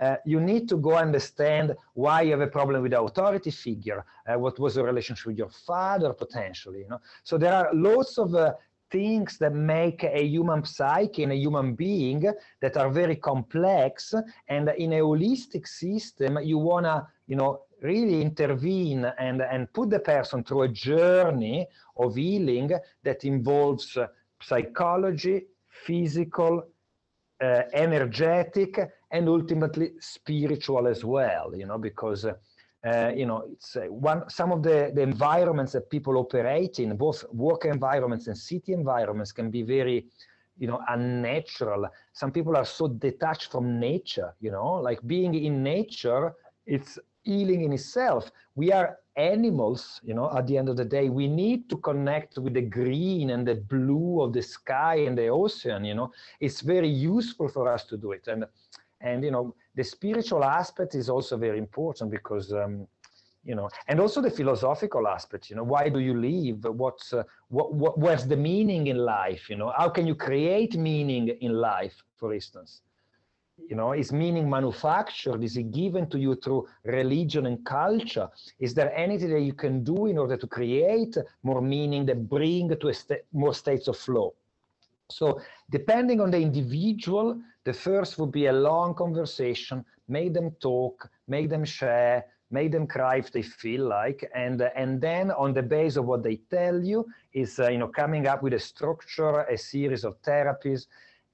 uh, you need to go understand why you have a problem with the authority figure, uh, what was the relationship with your father potentially, you know. So there are lots of uh, things that make a human psyche and a human being that are very complex. And in a holistic system you want to you know really intervene and and put the person through a journey of healing that involves psychology physical uh, energetic and ultimately spiritual as well you know because uh, uh, you know, it's uh, one some of the, the environments that people operate in, both work environments and city environments, can be very, you know, unnatural. Some people are so detached from nature, you know, like being in nature, it's healing in itself. We are animals, you know, at the end of the day, we need to connect with the green and the blue of the sky and the ocean, you know, it's very useful for us to do it. And, and, you know, the spiritual aspect is also very important because um, you know and also the philosophical aspect you know why do you live? What's uh, what, what where's the meaning in life you know? How can you create meaning in life for instance? You know is meaning manufactured? Is it given to you through religion and culture? Is there anything that you can do in order to create more meaning that bring to a st more states of flow? So depending on the individual the first would be a long conversation, make them talk, make them share, make them cry if they feel like, and uh, and then on the base of what they tell you is uh, you know coming up with a structure, a series of therapies,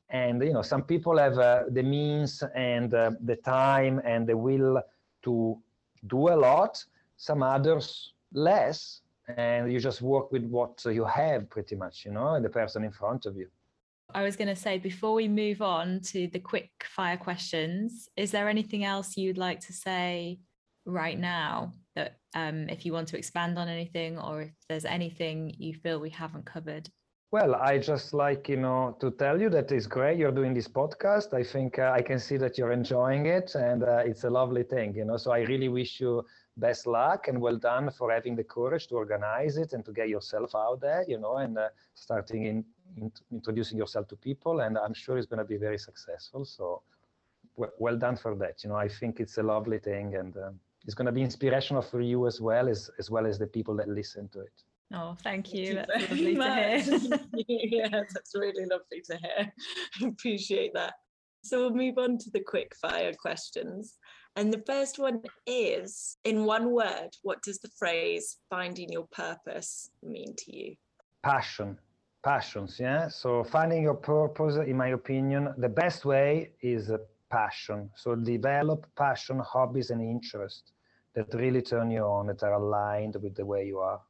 and you know some people have uh, the means and uh, the time and the will to do a lot, some others less, and you just work with what you have pretty much, you know, the person in front of you. I was going to say before we move on to the quick fire questions, is there anything else you'd like to say right now that um, if you want to expand on anything or if there's anything you feel we haven't covered? Well, I just like, you know, to tell you that it's great you're doing this podcast. I think uh, I can see that you're enjoying it and uh, it's a lovely thing, you know. So I really wish you best luck and well done for having the courage to organize it and to get yourself out there, you know, and uh, starting in, in, introducing yourself to people. And I'm sure it's going to be very successful. So well done for that. You know, I think it's a lovely thing and um, it's going to be inspirational for you as well as as well as the people that listen to it. Oh, thank you. Thank that's lovely much. to hear. yeah, that's really lovely to hear. Appreciate that. So we'll move on to the quick fire questions. And the first one is in one word, what does the phrase finding your purpose mean to you? Passion. Passions, yeah. So finding your purpose, in my opinion, the best way is a passion. So develop passion, hobbies, and interests that really turn you on, that are aligned with the way you are.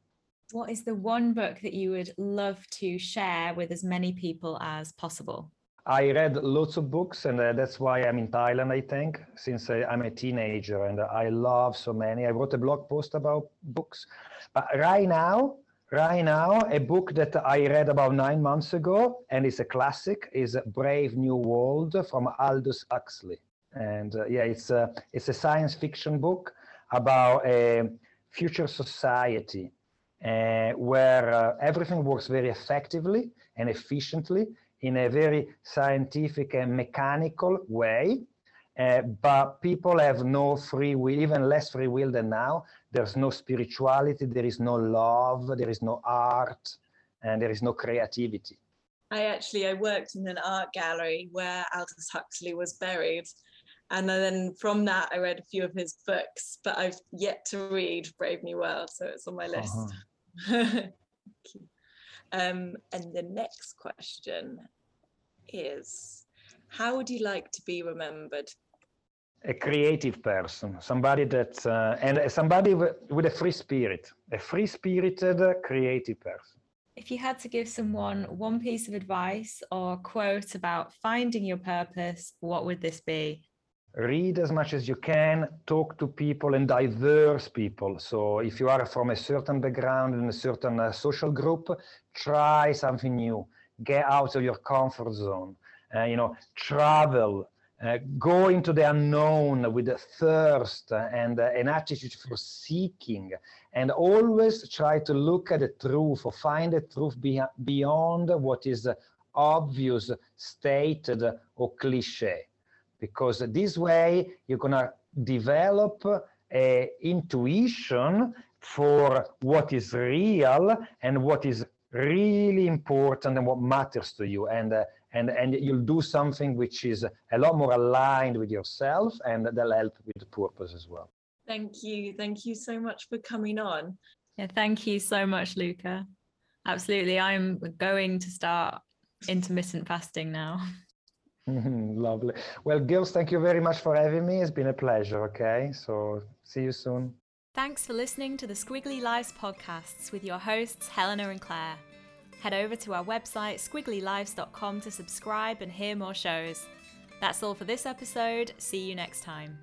What is the one book that you would love to share with as many people as possible? I read lots of books, and uh, that's why I'm in Thailand, I think, since uh, I'm a teenager, and I love so many. I wrote a blog post about books. But right now, right now, a book that I read about nine months ago, and it's a classic, is Brave New World from Aldous Huxley. And uh, yeah, it's a, it's a science fiction book about a future society uh, where uh, everything works very effectively and efficiently in a very scientific and mechanical way. Uh, but people have no free will, even less free will than now. There's no spirituality, there is no love, there is no art, and there is no creativity. I actually I worked in an art gallery where Aldous Huxley was buried, and then from that I read a few of his books, but I've yet to read Brave New World, so it's on my list. Uh-huh. um, and the next question is how would you like to be remembered? A creative person, somebody that, uh, and somebody with a free spirit, a free spirited, creative person. If you had to give someone one piece of advice or quote about finding your purpose, what would this be? read as much as you can, talk to people and diverse people. So if you are from a certain background in a certain uh, social group, try something new. Get out of your comfort zone. Uh, you know, travel, uh, go into the unknown with a thirst and uh, an attitude for seeking, and always try to look at the truth or find the truth be beyond what is obvious, stated, or cliche. Because this way you're going to develop a intuition for what is real and what is really important and what matters to you. And uh, and and you'll do something which is a lot more aligned with yourself and that'll help with the purpose as well thank you thank you so much for coming on yeah thank you so much luca absolutely i'm going to start intermittent fasting now Lovely. Well, girls, thank you very much for having me. It's been a pleasure. Okay. So see you soon. Thanks for listening to the Squiggly Lives podcasts with your hosts, Helena and Claire. Head over to our website, squigglylives.com, to subscribe and hear more shows. That's all for this episode. See you next time.